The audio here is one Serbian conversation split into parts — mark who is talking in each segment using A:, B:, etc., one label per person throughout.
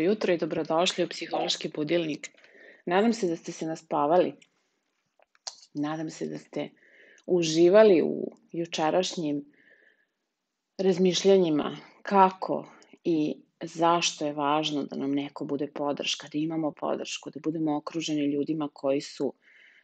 A: Dobro jutro i dobrodošli u Psihološki budilnik. Nadam se da ste se naspavali. Nadam se da ste uživali u jučerašnjim razmišljanjima kako i zašto je važno da nam neko bude podrška, da imamo podršku, da budemo okruženi ljudima koji su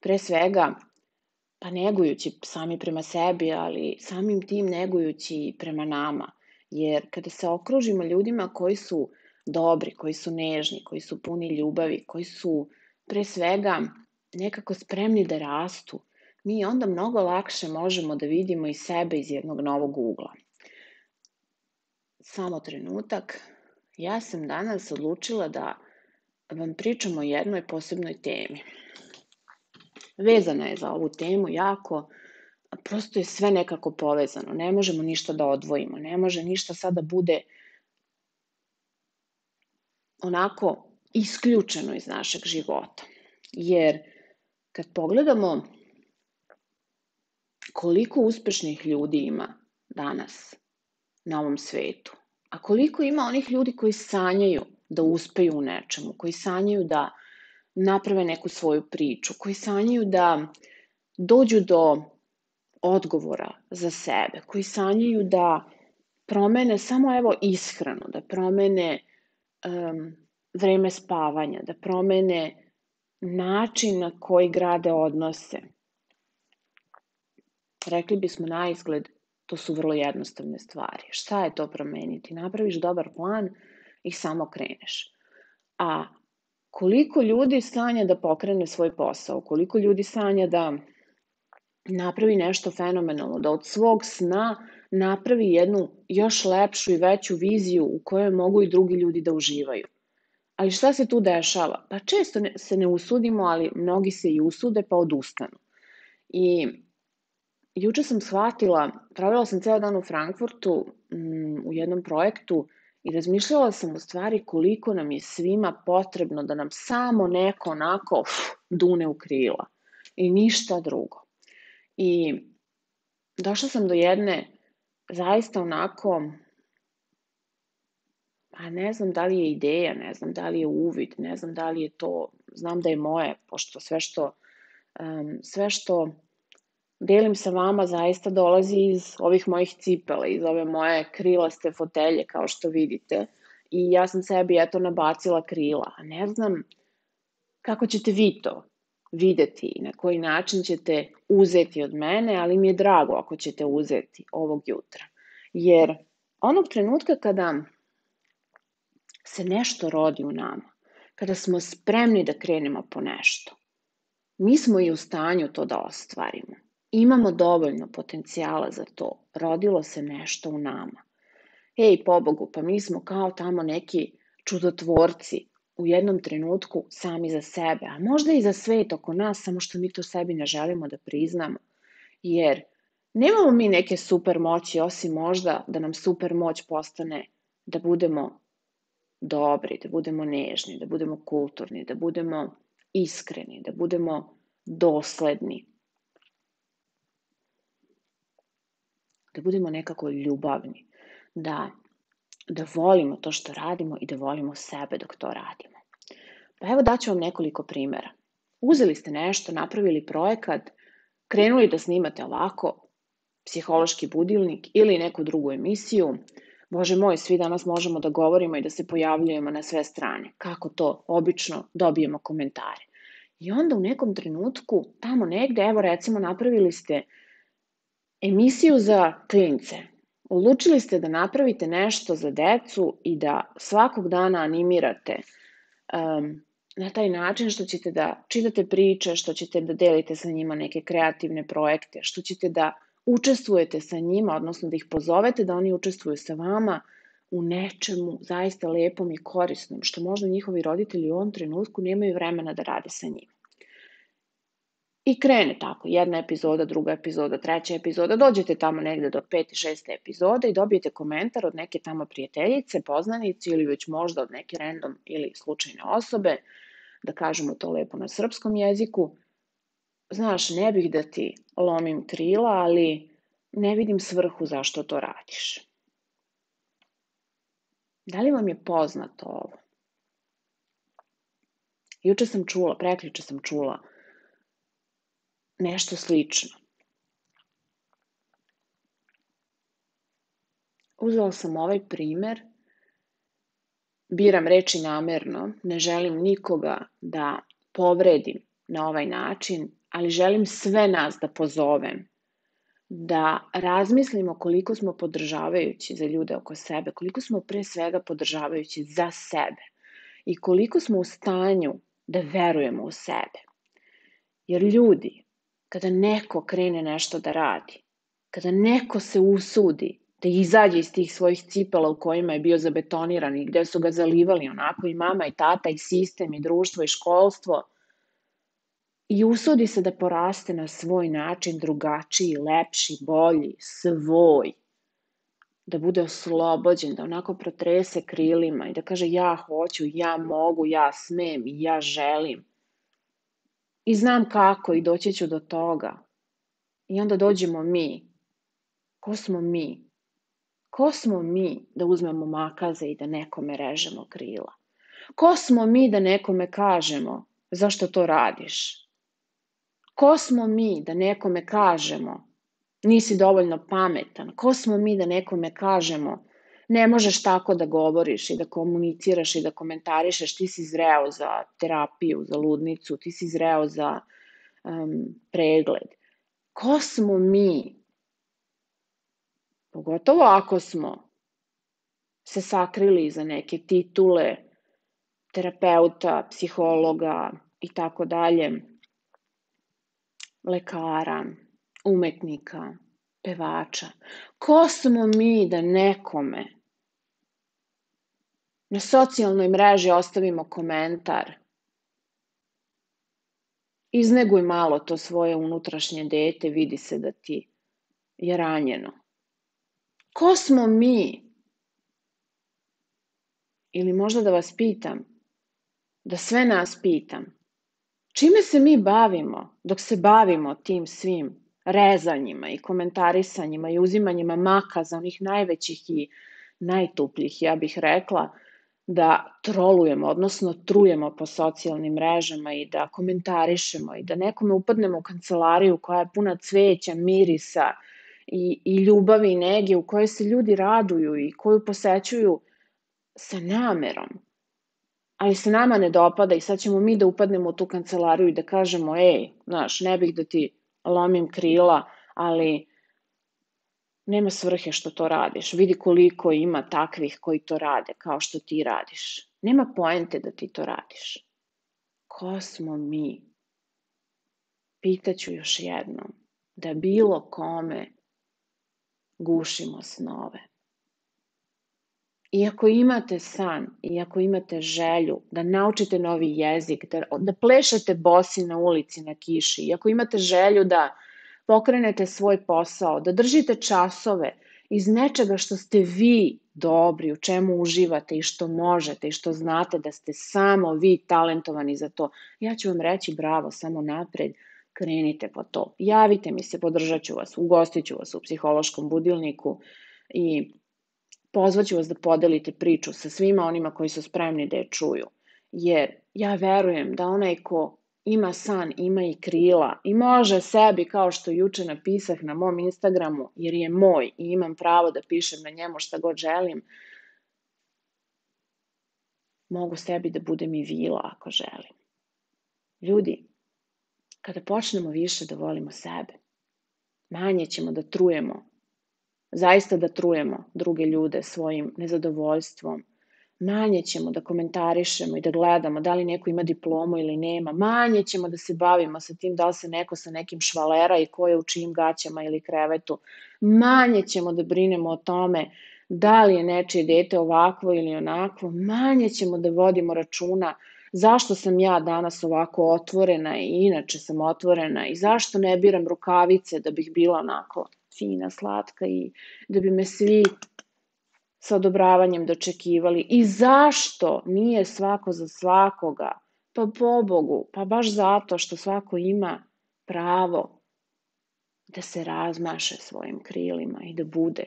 A: pre svega pa negujući sami prema sebi, ali samim tim negujući prema nama. Jer kada se okružimo ljudima koji su dobri, koji su nežni, koji su puni ljubavi, koji su pre svega nekako spremni da rastu, mi onda mnogo lakše možemo da vidimo i sebe iz jednog novog ugla. Samo trenutak. Ja sam danas odlučila da vam pričam o jednoj posebnoj temi. Vezana je za ovu temu jako, prosto je sve nekako povezano. Ne možemo ništa da odvojimo, ne može ništa sada da bude onako isključeno iz našeg života. Jer kad pogledamo koliko uspešnih ljudi ima danas na ovom svetu, a koliko ima onih ljudi koji sanjaju da uspeju u nečemu, koji sanjaju da naprave neku svoju priču, koji sanjaju da dođu do odgovora za sebe, koji sanjaju da promene samo evo ishranu, da promene um, vreme spavanja, da promene način na koji grade odnose. Rekli bismo na izgled, to su vrlo jednostavne stvari. Šta je to promeniti? Napraviš dobar plan i samo kreneš. A koliko ljudi sanja da pokrene svoj posao, koliko ljudi sanja da napravi nešto fenomenalno, da od svog sna napravi jednu još lepšu i veću viziju u kojoj mogu i drugi ljudi da uživaju. Ali šta se tu dešava? Pa često ne, se ne usudimo, ali mnogi se i usude pa odustanu. I juče sam shvatila, pravila sam ceo dan u Frankfurtu m, u jednom projektu i razmišljala sam u stvari koliko nam je svima potrebno da nam samo neko onako uf, dune u krila i ništa drugo. I došla sam do jedne zaista onako, pa ne znam da li je ideja, ne znam da li je uvid, ne znam da li je to, znam da je moje, pošto sve što, um, sve što delim sa vama zaista dolazi iz ovih mojih cipela, iz ove moje krilaste fotelje, kao što vidite. I ja sam sebi eto nabacila krila, a ne znam kako ćete vi to videti i na koji način ćete uzeti od mene, ali mi je drago ako ćete uzeti ovog jutra. Jer onog trenutka kada se nešto rodi u nama, kada smo spremni da krenemo po nešto, mi smo i u stanju to da ostvarimo. Imamo dovoljno potencijala za to. Rodilo se nešto u nama. Ej, pobogu, pa mi smo kao tamo neki čudotvorci u jednom trenutku sami za sebe, a možda i za svet oko nas, samo što mi to sebi ne želimo da priznamo. Jer nemamo mi neke super moći, osim možda da nam super moć postane da budemo dobri, da budemo nežni, da budemo kulturni, da budemo iskreni, da budemo dosledni. Da budemo nekako ljubavni, da da volimo to što radimo i da volimo sebe dok to radimo. Pa evo daću vam nekoliko primera. Uzeli ste nešto, napravili projekat, krenuli da snimate ovako, psihološki budilnik ili neku drugu emisiju, Bože moj, svi danas možemo da govorimo i da se pojavljujemo na sve strane. Kako to obično dobijemo komentare. I onda u nekom trenutku, tamo negde, evo recimo napravili ste emisiju za klince, Odlučili ste da napravite nešto za decu i da svakog dana animirate um, na taj način što ćete da čitate priče, što ćete da delite sa njima neke kreativne projekte, što ćete da učestvujete sa njima, odnosno da ih pozovete da oni učestvuju sa vama u nečemu zaista lepom i korisnom, što možda njihovi roditelji u ovom trenutku nemaju vremena da rade sa njima. I krene tako, jedna epizoda, druga epizoda, treća epizoda, dođete tamo negde do pete, šeste epizode i dobijete komentar od neke tamo prijateljice, poznanice ili već možda od neke random ili slučajne osobe, da kažemo to lepo na srpskom jeziku. Znaš, ne bih da ti lomim krila, ali ne vidim svrhu zašto to radiš. Da li vam je poznato ovo? Juče sam čula, prekliče sam čula nešto slično. Uzela sam ovaj primer, biram reči namerno, ne želim nikoga da povredim na ovaj način, ali želim sve nas da pozovem da razmislimo koliko smo podržavajući za ljude oko sebe, koliko smo pre svega podržavajući za sebe i koliko smo u stanju da verujemo u sebe. Jer ljudi, kada neko krene nešto da radi, kada neko se usudi da izađe iz tih svojih cipela u kojima je bio zabetoniran i gde su ga zalivali onako i mama i tata i sistem i društvo i školstvo i usudi se da poraste na svoj način drugačiji, lepši, bolji, svoj, da bude oslobođen, da onako protrese krilima i da kaže ja hoću, ja mogu, ja smem i ja želim. I znam kako i doći ću do toga. I onda dođemo mi. Ko smo mi? Ko smo mi da uzmemo makaze i da nekome režemo krila? Ko smo mi da nekome kažemo zašto to radiš? Ko smo mi da nekome kažemo nisi dovoljno pametan. Ko smo mi da nekome kažemo ne možeš tako da govoriš i da komuniciraš i da komentarišeš, ti si zreo za terapiju, za ludnicu, ti si zreo za um, pregled. Ko smo mi? Pogotovo ako smo se sakrili za neke titule terapeuta, psihologa i tako dalje, lekara, umetnika, pevača. Ko smo mi da nekome na socijalnoj mreži ostavimo komentar izneguj malo to svoje unutrašnje dete, vidi se da ti je ranjeno. Ko smo mi? Ili možda da vas pitam, da sve nas pitam, čime se mi bavimo dok se bavimo tim svim rezanjima i komentarisanjima i uzimanjima maka za onih najvećih i najtupljih, ja bih rekla, da trolujemo, odnosno trujemo po socijalnim mrežama i da komentarišemo i da nekome upadnemo u kancelariju koja je puna cveća, mirisa i, i ljubavi i nege u kojoj se ljudi raduju i koju posećuju sa namerom. Ali se nama ne dopada i sad ćemo mi da upadnemo u tu kancelariju i da kažemo, ej, znaš, ne bih da ti lomim krila, ali nema svrhe što to radiš. Vidi koliko ima takvih koji to rade kao što ti radiš. Nema poente da ti to radiš. Ko smo mi? Pitaću još jednom. Da bilo kome gušimo snove. I ako imate san, i ako imate želju da naučite novi jezik, da, da plešete bosi na ulici na kiši, i ako imate želju da pokrenete svoj posao, da držite časove iz nečega što ste vi dobri, u čemu uživate i što možete i što znate da ste samo vi talentovani za to, ja ću vam reći bravo, samo napred, krenite po to. Javite mi se, podržat ću vas, ugostit ću vas u psihološkom budilniku i pozvaću vas da podelite priču sa svima onima koji su spremni da je čuju. Jer ja verujem da onaj ko ima san, ima i krila i može sebi, kao što juče napisah na mom Instagramu, jer je moj i imam pravo da pišem na njemu šta god želim, mogu sebi da budem i vila ako želim. Ljudi, kada počnemo više da volimo sebe, manje ćemo da trujemo zaista da trujemo druge ljude svojim nezadovoljstvom, manje ćemo da komentarišemo i da gledamo da li neko ima diplomu ili nema, manje ćemo da se bavimo sa tim da li se neko sa nekim švalera i ko je u čijim gaćama ili krevetu, manje ćemo da brinemo o tome da li je nečije dete ovakvo ili onakvo, manje ćemo da vodimo računa zašto sam ja danas ovako otvorena i inače sam otvorena i zašto ne biram rukavice da bih bila onako fina, slatka i da bi me svi sa odobravanjem dočekivali. I zašto nije svako za svakoga? Pa po Bogu, pa baš zato što svako ima pravo da se razmaše svojim krilima i da bude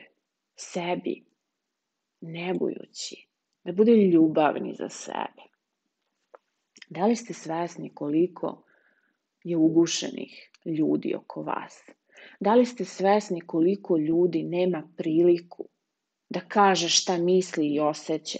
A: sebi, negujući, da bude ljubavni za sebe. Da li ste svesni koliko je ugušenih ljudi oko vas? Da li ste svesni koliko ljudi nema priliku da kaže šta misli i osjeća?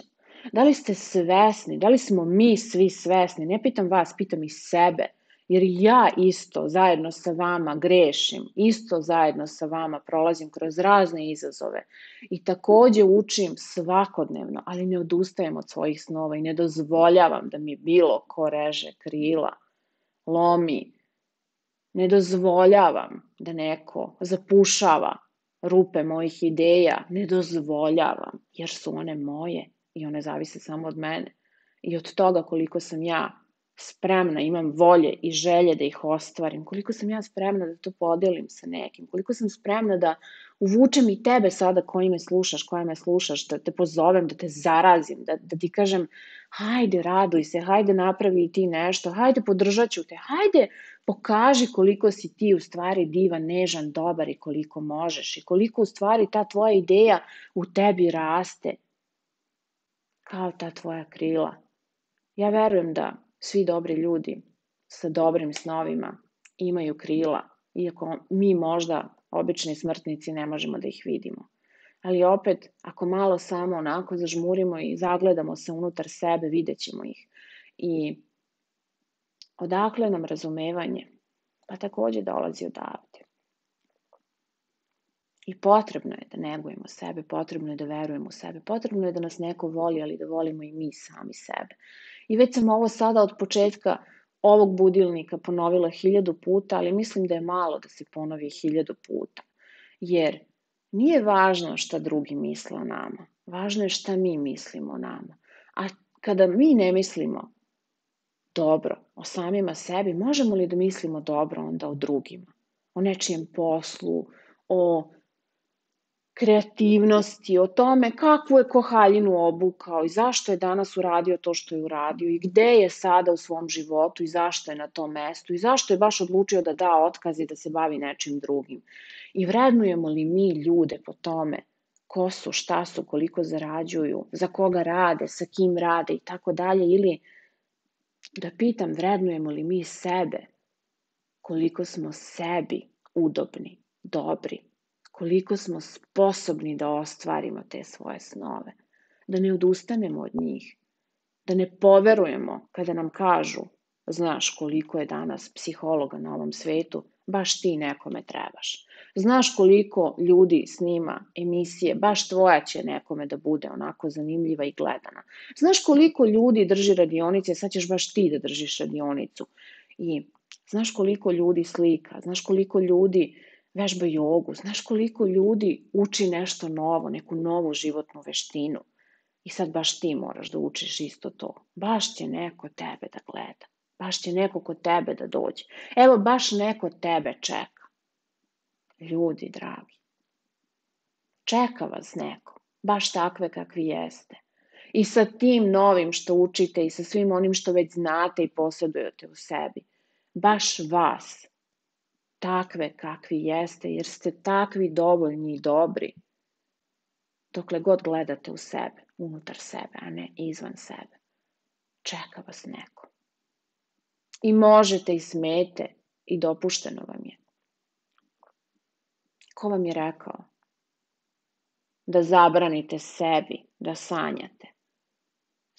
A: Da li ste svesni, da li smo mi svi svesni, ne pitam vas, pitam i sebe, jer ja isto zajedno sa vama grešim, isto zajedno sa vama prolazim kroz razne izazove i takođe učim svakodnevno, ali ne odustajem od svojih snova i ne dozvoljavam da mi bilo ko reže krila, lomi, ne dozvoljavam da neko zapušava rupe mojih ideja, ne dozvoljavam, jer su one moje i one zavise samo od mene. I od toga koliko sam ja spremna, imam volje i želje da ih ostvarim, koliko sam ja spremna da to podelim sa nekim, koliko sam spremna da uvučem i tebe sada koji me slušaš, koja me slušaš, da te pozovem, da te zarazim, da, da ti kažem hajde raduj se, hajde napravi ti nešto, hajde podržat ću te, hajde pokaži koliko si ti u stvari divan, nežan, dobar i koliko možeš i koliko u stvari ta tvoja ideja u tebi raste kao ta tvoja krila. Ja verujem da svi dobri ljudi sa dobrim snovima imaju krila, iako mi možda, obični smrtnici, ne možemo da ih vidimo. Ali opet, ako malo samo onako zažmurimo i zagledamo se unutar sebe, vidjet ćemo ih. I odakle nam razumevanje? Pa takođe dolazi odavde. I potrebno je da negujemo sebe, potrebno je da verujemo u sebe, potrebno je da nas neko voli, ali da volimo i mi sami sebe. I već sam ovo sada od početka ovog budilnika ponovila hiljadu puta, ali mislim da je malo da se ponovi hiljadu puta. Jer nije važno šta drugi misle o nama, važno je šta mi mislimo o nama. A kada mi ne mislimo dobro o samima sebi, možemo li da mislimo dobro onda o drugima? O nečijem poslu, o kreativnosti, o tome kakvu je ko haljinu obukao i zašto je danas uradio to što je uradio i gde je sada u svom životu i zašto je na tom mestu i zašto je baš odlučio da da otkaz i da se bavi nečim drugim. I vrednujemo li mi ljude po tome ko su, šta su, koliko zarađuju, za koga rade, sa kim rade i tako dalje ili da pitam vrednujemo li mi sebe, koliko smo sebi udobni, dobri, koliko smo sposobni da ostvarimo te svoje snove, da ne odustanemo od njih, da ne poverujemo kada nam kažu, znaš koliko je danas psihologa na ovom svetu, baš ti nekome trebaš. Znaš koliko ljudi snima emisije, baš tvoja će nekome da bude onako zanimljiva i gledana. Znaš koliko ljudi drži radionice, sad ćeš baš ti da držiš radionicu. I znaš koliko ljudi slika, znaš koliko ljudi vežba jogu. Znaš koliko ljudi uči nešto novo, neku novu životnu veštinu. I sad baš ti moraš da učiš isto to. Baš će neko tebe da gleda. Baš će neko kod tebe da dođe. Evo, baš neko tebe čeka. Ljudi dragi. Čeka vas neko. Baš takve kakvi jeste. I sa tim novim što učite i sa svim onim što već znate i posjedujete u sebi. Baš vas takve kakvi jeste, jer ste takvi dovoljni i dobri. Dokle god gledate u sebe, unutar sebe, a ne izvan sebe. Čeka vas neko. I možete i smete i dopušteno vam je. Ko vam je rekao? Da zabranite sebi da sanjate.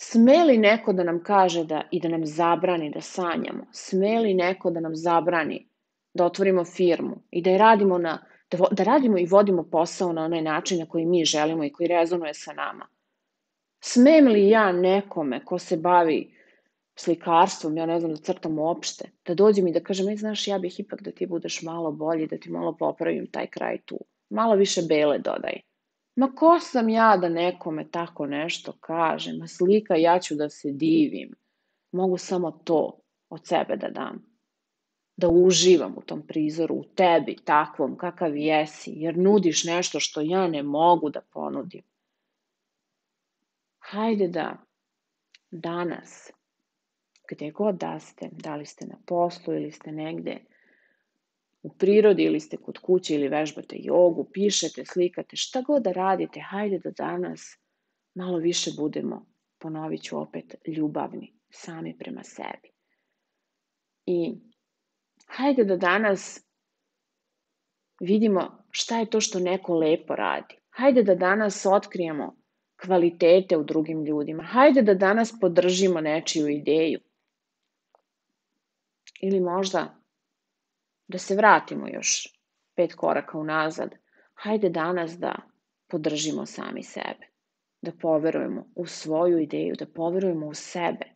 A: Sme li neko da nam kaže da i da nam zabrani da sanjamo? Sme li neko da nam zabrani da otvorimo firmu i da je radimo na da, da radimo i vodimo posao na onaj način na koji mi želimo i koji rezonuje sa nama. Smem li ja nekome ko se bavi slikarstvom, ja ne znam da crtam uopšte, da dođem i da kažem, ej, znaš, ja bih ipak da ti budeš malo bolji, da ti malo popravim taj kraj tu. Malo više bele dodaj. Ma ko sam ja da nekome tako nešto kažem? Ma slika, ja ću da se divim. Mogu samo to od sebe da dam da uživam u tom prizoru, u tebi, takvom kakav jesi, jer nudiš nešto što ja ne mogu da ponudim. Hajde da danas, gde god da ste, da li ste na poslu ili ste negde u prirodi ili ste kod kuće ili vežbate jogu, pišete, slikate, šta god da radite, hajde da danas malo više budemo, ponovit ću opet, ljubavni sami prema sebi. I hajde da danas vidimo šta je to što neko lepo radi. Hajde da danas otkrijemo kvalitete u drugim ljudima. Hajde da danas podržimo nečiju ideju. Ili možda da se vratimo još pet koraka unazad. Hajde danas da podržimo sami sebe. Da poverujemo u svoju ideju, da poverujemo u sebe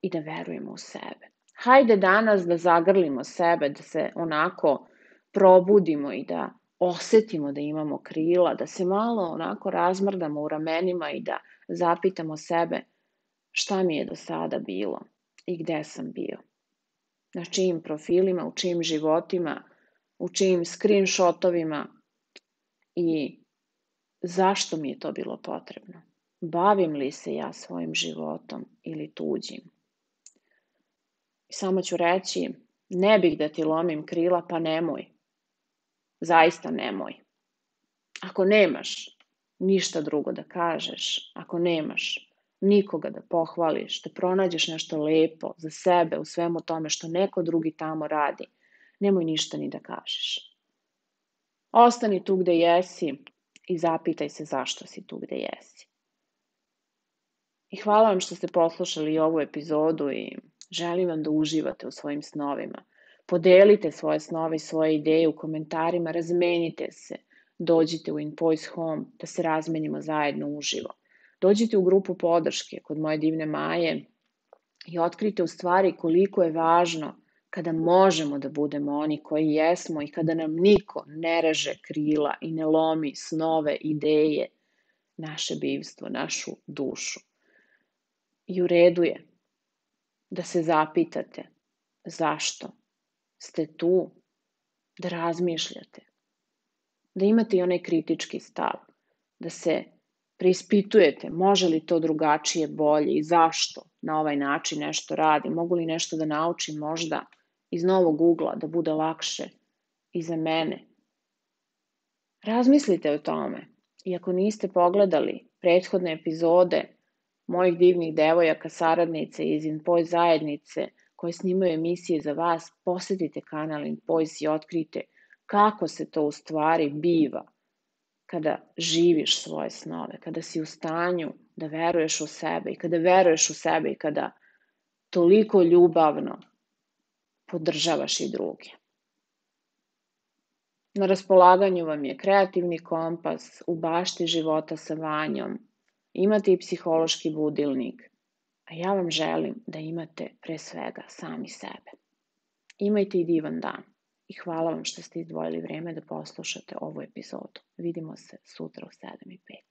A: i da verujemo u sebe. Hajde danas da zagrlimo sebe, da se onako probudimo i da osetimo da imamo krila, da se malo onako razmrdamo u ramenima i da zapitamo sebe šta mi je do sada bilo i gde sam bio. Na čijim profilima, u čijim životima, u čijim screenshotovima i zašto mi je to bilo potrebno. Bavim li se ja svojim životom ili tuđim? Samo ću reći, ne bih da ti lomim krila, pa nemoj. Zaista nemoj. Ako nemaš ništa drugo da kažeš, ako nemaš nikoga da pohvališ, da pronađeš nešto lepo za sebe u svemu tome što neko drugi tamo radi, nemoj ništa ni da kažeš. Ostani tu gde jesi i zapitaj se zašto si tu gde jesi. I hvala vam što ste poslušali ovu epizodu i želim vam da uživate u svojim snovima. Podelite svoje snove i svoje ideje u komentarima, razmenite se, dođite u InVoice Home da se razmenimo zajedno uživo. Dođite u grupu podrške kod moje divne Maje i otkrite u stvari koliko je važno kada možemo da budemo oni koji jesmo i kada nam niko ne reže krila i ne lomi snove, ideje, naše bivstvo, našu dušu. I u redu je da se zapitate zašto ste tu da razmišljate, da imate i onaj kritički stav, da se preispitujete može li to drugačije, bolje i zašto na ovaj način nešto radi, mogu li nešto da naučim možda iz novog ugla, da bude lakše i za mene. Razmislite o tome i ako niste pogledali prethodne epizode mojih divnih devojaka saradnice iz Inpoj zajednice – koje snimaju emisije za vas, posetite kanal Invoice i otkrite kako se to u stvari biva kada živiš svoje snove, kada si u stanju da veruješ u sebe i kada veruješ u sebe i kada toliko ljubavno podržavaš i druge. Na raspolaganju vam je kreativni kompas u bašti života sa vanjom, imate i psihološki budilnik, A ja vam želim da imate pre svega sami sebe. Imajte i divan dan i hvala vam što ste izdvojili vreme da poslušate ovu epizodu. Vidimo se sutra u 7 i 5.